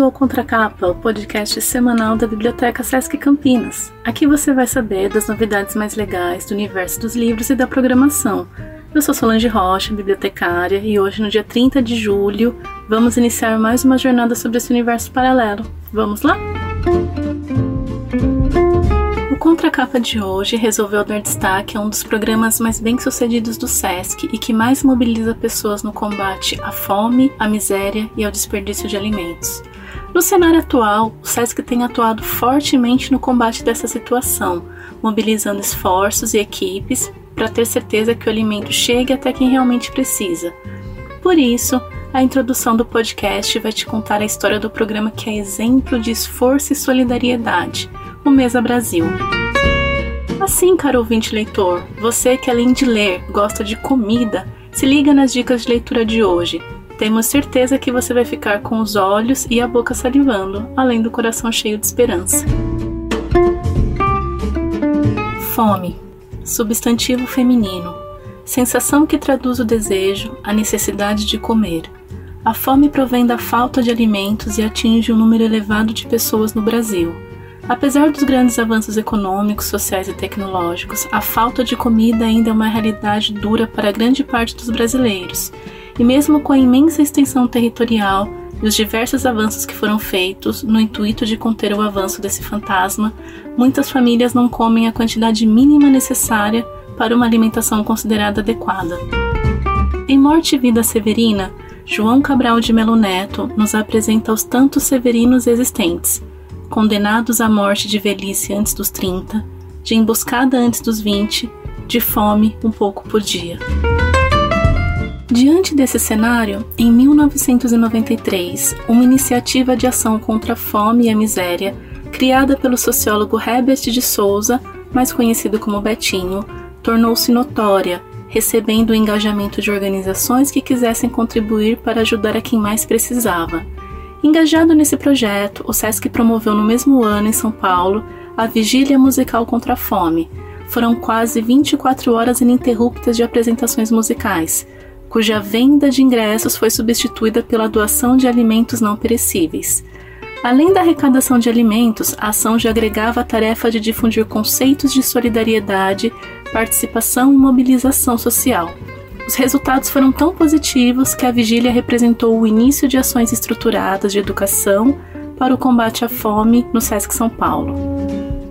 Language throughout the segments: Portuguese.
Bem-vindo ao Contracapa, o podcast semanal da Biblioteca Sesc Campinas. Aqui você vai saber das novidades mais legais do universo dos livros e da programação. Eu sou Solange Rocha, bibliotecária, e hoje, no dia 30 de julho, vamos iniciar mais uma jornada sobre esse universo paralelo. Vamos lá? O Contracapa de hoje resolveu dar destaque a um dos programas mais bem-sucedidos do SESC e que mais mobiliza pessoas no combate à fome, à miséria e ao desperdício de alimentos. No cenário atual, o SESC tem atuado fortemente no combate dessa situação, mobilizando esforços e equipes para ter certeza que o alimento chegue até quem realmente precisa. Por isso, a introdução do podcast vai te contar a história do programa que é exemplo de esforço e solidariedade, o Mesa Brasil. Assim, caro ouvinte leitor, você que além de ler gosta de comida, se liga nas dicas de leitura de hoje. Temos certeza que você vai ficar com os olhos e a boca salivando, além do coração cheio de esperança. Fome. Substantivo feminino. Sensação que traduz o desejo, a necessidade de comer. A fome provém da falta de alimentos e atinge um número elevado de pessoas no Brasil. Apesar dos grandes avanços econômicos, sociais e tecnológicos, a falta de comida ainda é uma realidade dura para grande parte dos brasileiros. E mesmo com a imensa extensão territorial e os diversos avanços que foram feitos no intuito de conter o avanço desse fantasma, muitas famílias não comem a quantidade mínima necessária para uma alimentação considerada adequada. Em Morte e Vida Severina, João Cabral de Melo Neto nos apresenta os tantos severinos existentes, condenados à morte de velhice antes dos 30, de emboscada antes dos 20, de fome um pouco por dia. Diante desse cenário, em 1993, uma iniciativa de ação contra a fome e a miséria, criada pelo sociólogo Herbert de Souza, mais conhecido como Betinho, tornou-se notória, recebendo o engajamento de organizações que quisessem contribuir para ajudar a quem mais precisava. Engajado nesse projeto, o SESC promoveu no mesmo ano em São Paulo a Vigília Musical contra a Fome. Foram quase 24 horas ininterruptas de apresentações musicais, cuja venda de ingressos foi substituída pela doação de alimentos não perecíveis. Além da arrecadação de alimentos, a ação já agregava a tarefa de difundir conceitos de solidariedade, participação e mobilização social. Os resultados foram tão positivos que a vigília representou o início de ações estruturadas de educação para o combate à fome no SESC São Paulo.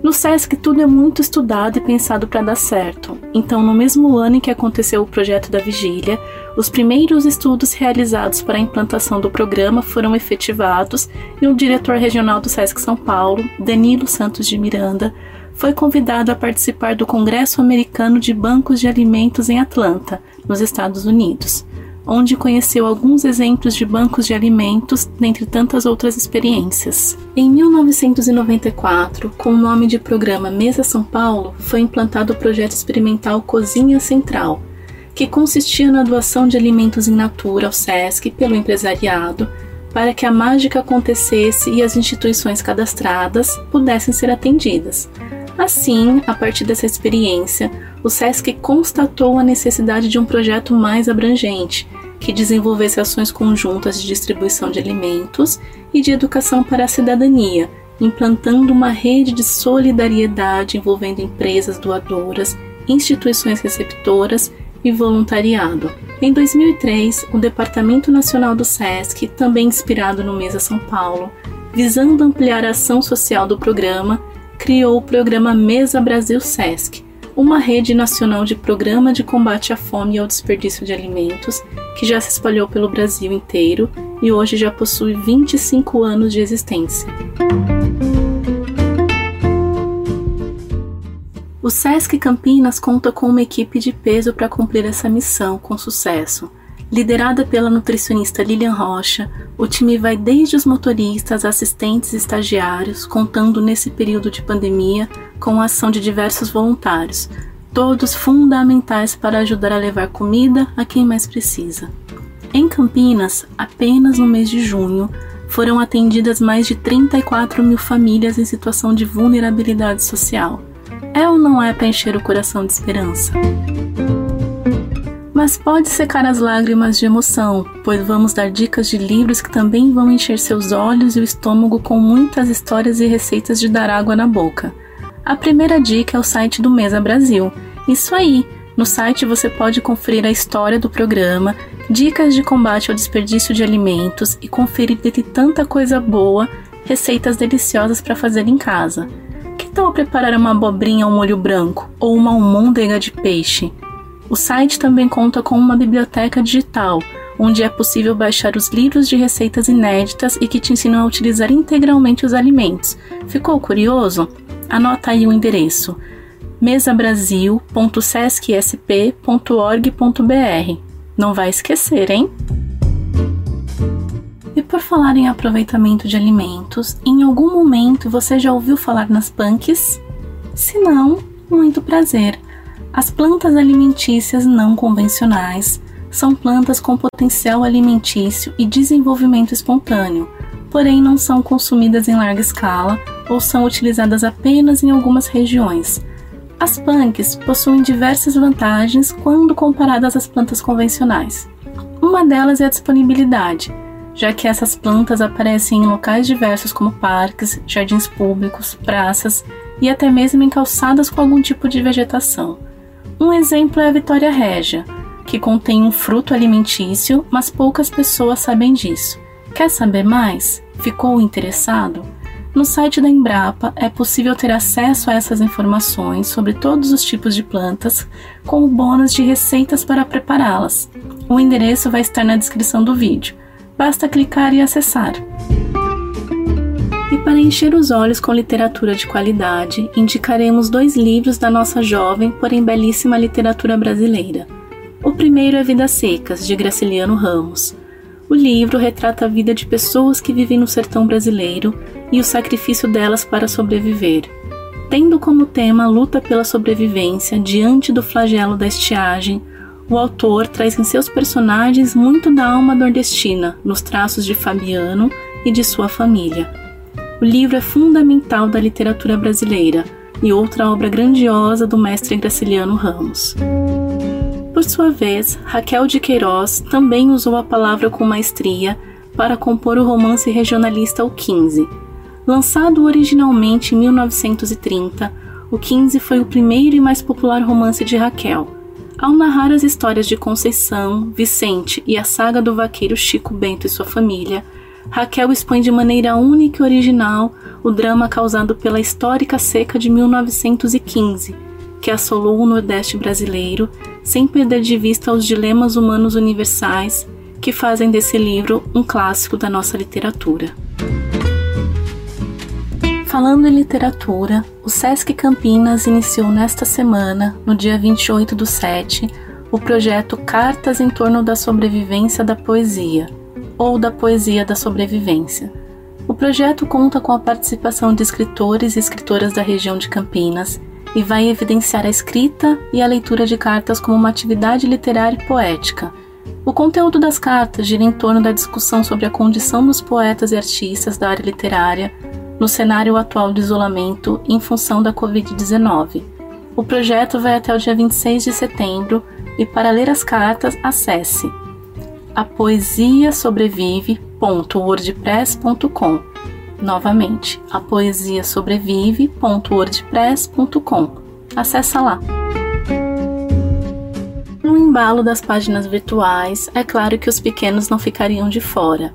No SESC, tudo é muito estudado e pensado para dar certo. Então, no mesmo ano em que aconteceu o projeto da vigília, os primeiros estudos realizados para a implantação do programa foram efetivados e o diretor regional do SESC São Paulo, Danilo Santos de Miranda, foi convidado a participar do Congresso Americano de Bancos de Alimentos em Atlanta, nos Estados Unidos, onde conheceu alguns exemplos de bancos de alimentos, dentre tantas outras experiências. Em 1994, com o nome de programa Mesa São Paulo, foi implantado o projeto experimental Cozinha Central, que consistia na doação de alimentos in natura ao SESC pelo empresariado, para que a mágica acontecesse e as instituições cadastradas pudessem ser atendidas. Assim, a partir dessa experiência, o SESC constatou a necessidade de um projeto mais abrangente, que desenvolvesse ações conjuntas de distribuição de alimentos e de educação para a cidadania, implantando uma rede de solidariedade envolvendo empresas doadoras, instituições receptoras e voluntariado. Em 2003, o Departamento Nacional do SESC, também inspirado no Mesa São Paulo, visando ampliar a ação social do programa, criou o programa Mesa Brasil SESC, uma rede nacional de programa de combate à fome e ao desperdício de alimentos que já se espalhou pelo Brasil inteiro e hoje já possui 25 anos de existência. O SESC Campinas conta com uma equipe de peso para cumprir essa missão com sucesso. Liderada pela nutricionista Lilian Rocha, o time vai desde os motoristas, assistentes e estagiários, contando nesse período de pandemia com a ação de diversos voluntários, todos fundamentais para ajudar a levar comida a quem mais precisa. Em Campinas, apenas no mês de junho, foram atendidas mais de 34 mil famílias em situação de vulnerabilidade social. É ou não é para encher o coração de esperança? Mas pode secar as lágrimas de emoção, pois vamos dar dicas de livros que também vão encher seus olhos e o estômago com muitas histórias e receitas de dar água na boca. A primeira dica é o site do Mesa Brasil. Isso aí! No site você pode conferir a história do programa, dicas de combate ao desperdício de alimentos e conferir de tanta coisa boa, receitas deliciosas para fazer em casa. Que tal preparar uma abobrinha ao molho branco ou uma almôndega de peixe? O site também conta com uma biblioteca digital, onde é possível baixar os livros de receitas inéditas e que te ensinam a utilizar integralmente os alimentos. Ficou curioso? Anota aí o endereço: mesabrasil.sescsp.org.br. Não vai esquecer, hein? E por falar em aproveitamento de alimentos, em algum momento você já ouviu falar nas punks? Se não, muito prazer. As plantas alimentícias não convencionais são plantas com potencial alimentício e desenvolvimento espontâneo, porém não são consumidas em larga escala ou são utilizadas apenas em algumas regiões. As punks possuem diversas vantagens quando comparadas às plantas convencionais. Uma delas é a disponibilidade, já que essas plantas aparecem em locais diversos como parques, jardins públicos, praças e até mesmo em calçadas com algum tipo de vegetação. Um exemplo é a Vitória Régia, que contém um fruto alimentício, mas poucas pessoas sabem disso. Quer saber mais? Ficou interessado? No site da Embrapa é possível ter acesso a essas informações sobre todos os tipos de plantas, com o bônus de receitas para prepará-las. O endereço vai estar na descrição do vídeo. Basta clicar e acessar. Para encher os olhos com literatura de qualidade, indicaremos dois livros da nossa jovem, porém belíssima literatura brasileira. O primeiro é Vidas Secas, de Graciliano Ramos. O livro retrata a vida de pessoas que vivem no sertão brasileiro e o sacrifício delas para sobreviver. Tendo como tema a luta pela sobrevivência diante do flagelo da estiagem, o autor traz em seus personagens muito da alma nordestina, nos traços de Fabiano e de sua família. O livro é fundamental da literatura brasileira e outra obra grandiosa do mestre Graciliano Ramos. Por sua vez, Raquel de Queiroz também usou a palavra com maestria para compor o romance regionalista O 15. Lançado originalmente em 1930, O 15 foi o primeiro e mais popular romance de Raquel. Ao narrar as histórias de Conceição, Vicente e a saga do vaqueiro Chico Bento e sua família, Raquel expõe de maneira única e original o drama causado pela histórica seca de 1915, que assolou o Nordeste brasileiro, sem perder de vista os dilemas humanos universais que fazem desse livro um clássico da nossa literatura. Falando em literatura, o Sesc Campinas iniciou nesta semana, no dia 28 do 7, o projeto Cartas em torno da sobrevivência da poesia, ou da poesia da sobrevivência. O projeto conta com a participação de escritores e escritoras da região de Campinas e vai evidenciar a escrita e a leitura de cartas como uma atividade literária e poética. O conteúdo das cartas gira em torno da discussão sobre a condição dos poetas e artistas da área literária no cenário atual de isolamento em função da Covid-19. O projeto vai até o dia 26 de setembro e para ler as cartas, acesse a poesia sobrevive.wordpress.com. Novamente, a poesia sobrevive.wordpress.com. Acesse lá. No embalo das páginas virtuais, é claro que os pequenos não ficariam de fora.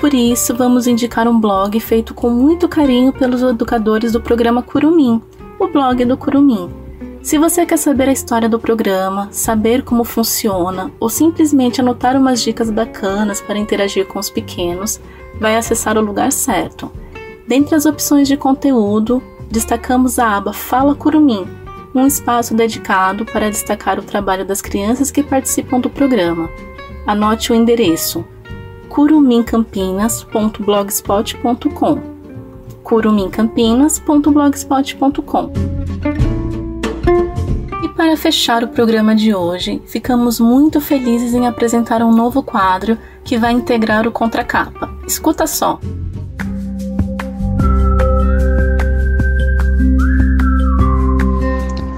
Por isso, vamos indicar um blog feito com muito carinho pelos educadores do programa Curumim, o blog do Curumim se você quer saber a história do programa, saber como funciona ou simplesmente anotar umas dicas bacanas para interagir com os pequenos, vai acessar o lugar certo. Dentre as opções de conteúdo, destacamos a aba Fala Curumim, um espaço dedicado para destacar o trabalho das crianças que participam do programa. Anote o endereço curumincampinas.blogspot.com curumincampinas.blogspot.com para fechar o programa de hoje, ficamos muito felizes em apresentar um novo quadro que vai integrar o Contracapa. Escuta só!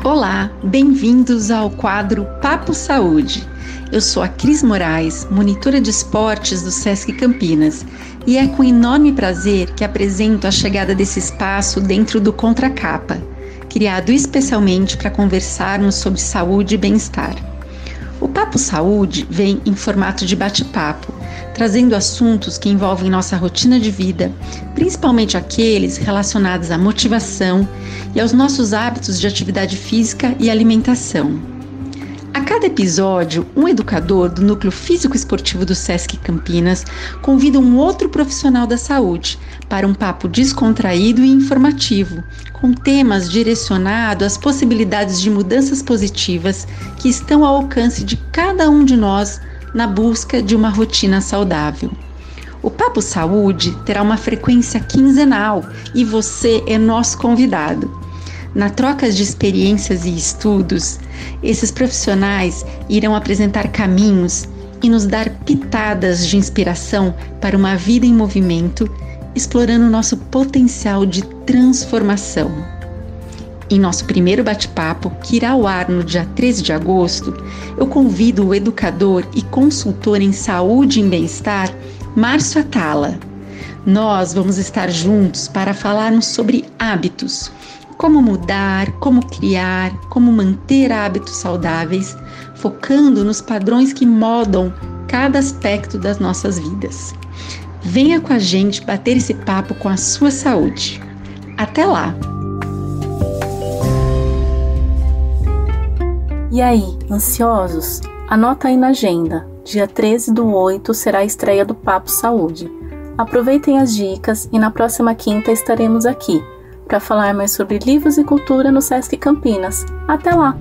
Olá, bem-vindos ao quadro Papo Saúde. Eu sou a Cris Moraes, monitora de esportes do SESC Campinas, e é com enorme prazer que apresento a chegada desse espaço dentro do Contracapa, criado especialmente para conversarmos sobre saúde e bem-estar. O Papo Saúde vem em formato de bate-papo, trazendo assuntos que envolvem nossa rotina de vida, principalmente aqueles relacionados à motivação e aos nossos hábitos de atividade física e alimentação. A cada episódio, um educador do Núcleo Físico Esportivo do SESC Campinas convida um outro profissional da saúde para um papo descontraído e informativo, com temas direcionados às possibilidades de mudanças positivas que estão ao alcance de cada um de nós na busca de uma rotina saudável. O Papo Saúde terá uma frequência quinzenal e você é nosso convidado. Na troca de experiências e estudos, esses profissionais irão apresentar caminhos e nos dar pitadas de inspiração para uma vida em movimento, explorando nosso potencial de transformação. Em nosso primeiro bate-papo, que irá ao ar no dia 13 de agosto, eu convido o educador e consultor em saúde e bem-estar, Márcio Atala. Nós vamos estar juntos para falarmos sobre hábitos, como mudar, como criar, como manter hábitos saudáveis, focando nos padrões que modam cada aspecto das nossas vidas. Venha com a gente bater esse papo com a sua saúde. Até lá! E aí, ansiosos? Anota aí na agenda. Dia 13 do 8 será a estreia do Papo Saúde. Aproveitem as dicas e na próxima quinta estaremos aqui para falar mais sobre livros e cultura no Sesc Campinas. Até lá!